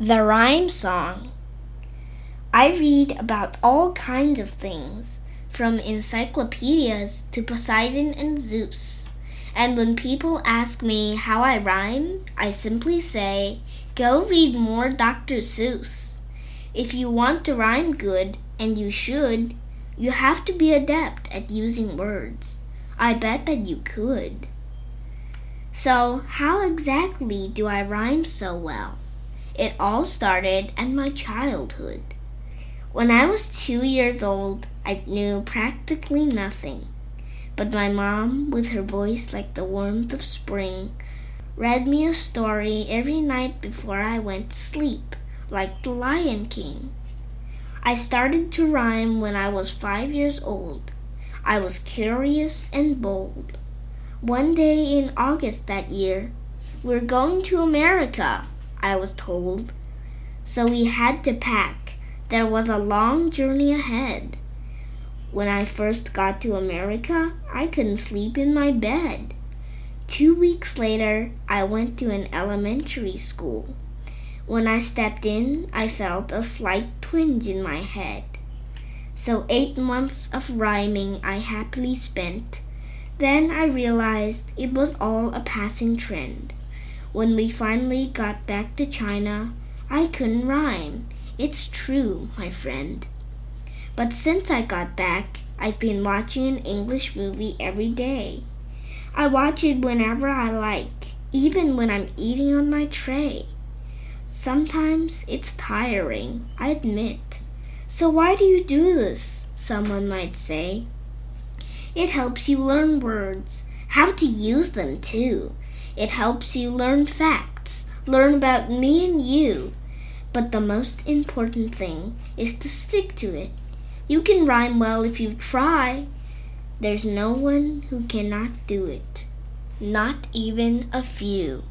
The Rhyme Song. I read about all kinds of things, from encyclopedias to Poseidon and Zeus. And when people ask me how I rhyme, I simply say, go read more Dr. Seuss. If you want to rhyme good, and you should, you have to be adept at using words. I bet that you could. So, how exactly do I rhyme so well? It all started at my childhood. When I was two years old, I knew practically nothing. But my mom, with her voice like the warmth of spring, read me a story every night before I went to sleep, like the Lion King. I started to rhyme when I was five years old. I was curious and bold. One day in August that year, we're going to America. I was told. So we had to pack. There was a long journey ahead. When I first got to America, I couldn't sleep in my bed. Two weeks later, I went to an elementary school. When I stepped in, I felt a slight twinge in my head. So, eight months of rhyming I happily spent. Then I realized it was all a passing trend. When we finally got back to China, I couldn't rhyme. It's true, my friend. But since I got back, I've been watching an English movie every day. I watch it whenever I like, even when I'm eating on my tray. Sometimes it's tiring, I admit. So why do you do this? Someone might say. It helps you learn words, how to use them too. It helps you learn facts, learn about me and you. But the most important thing is to stick to it. You can rhyme well if you try. There's no one who cannot do it, not even a few.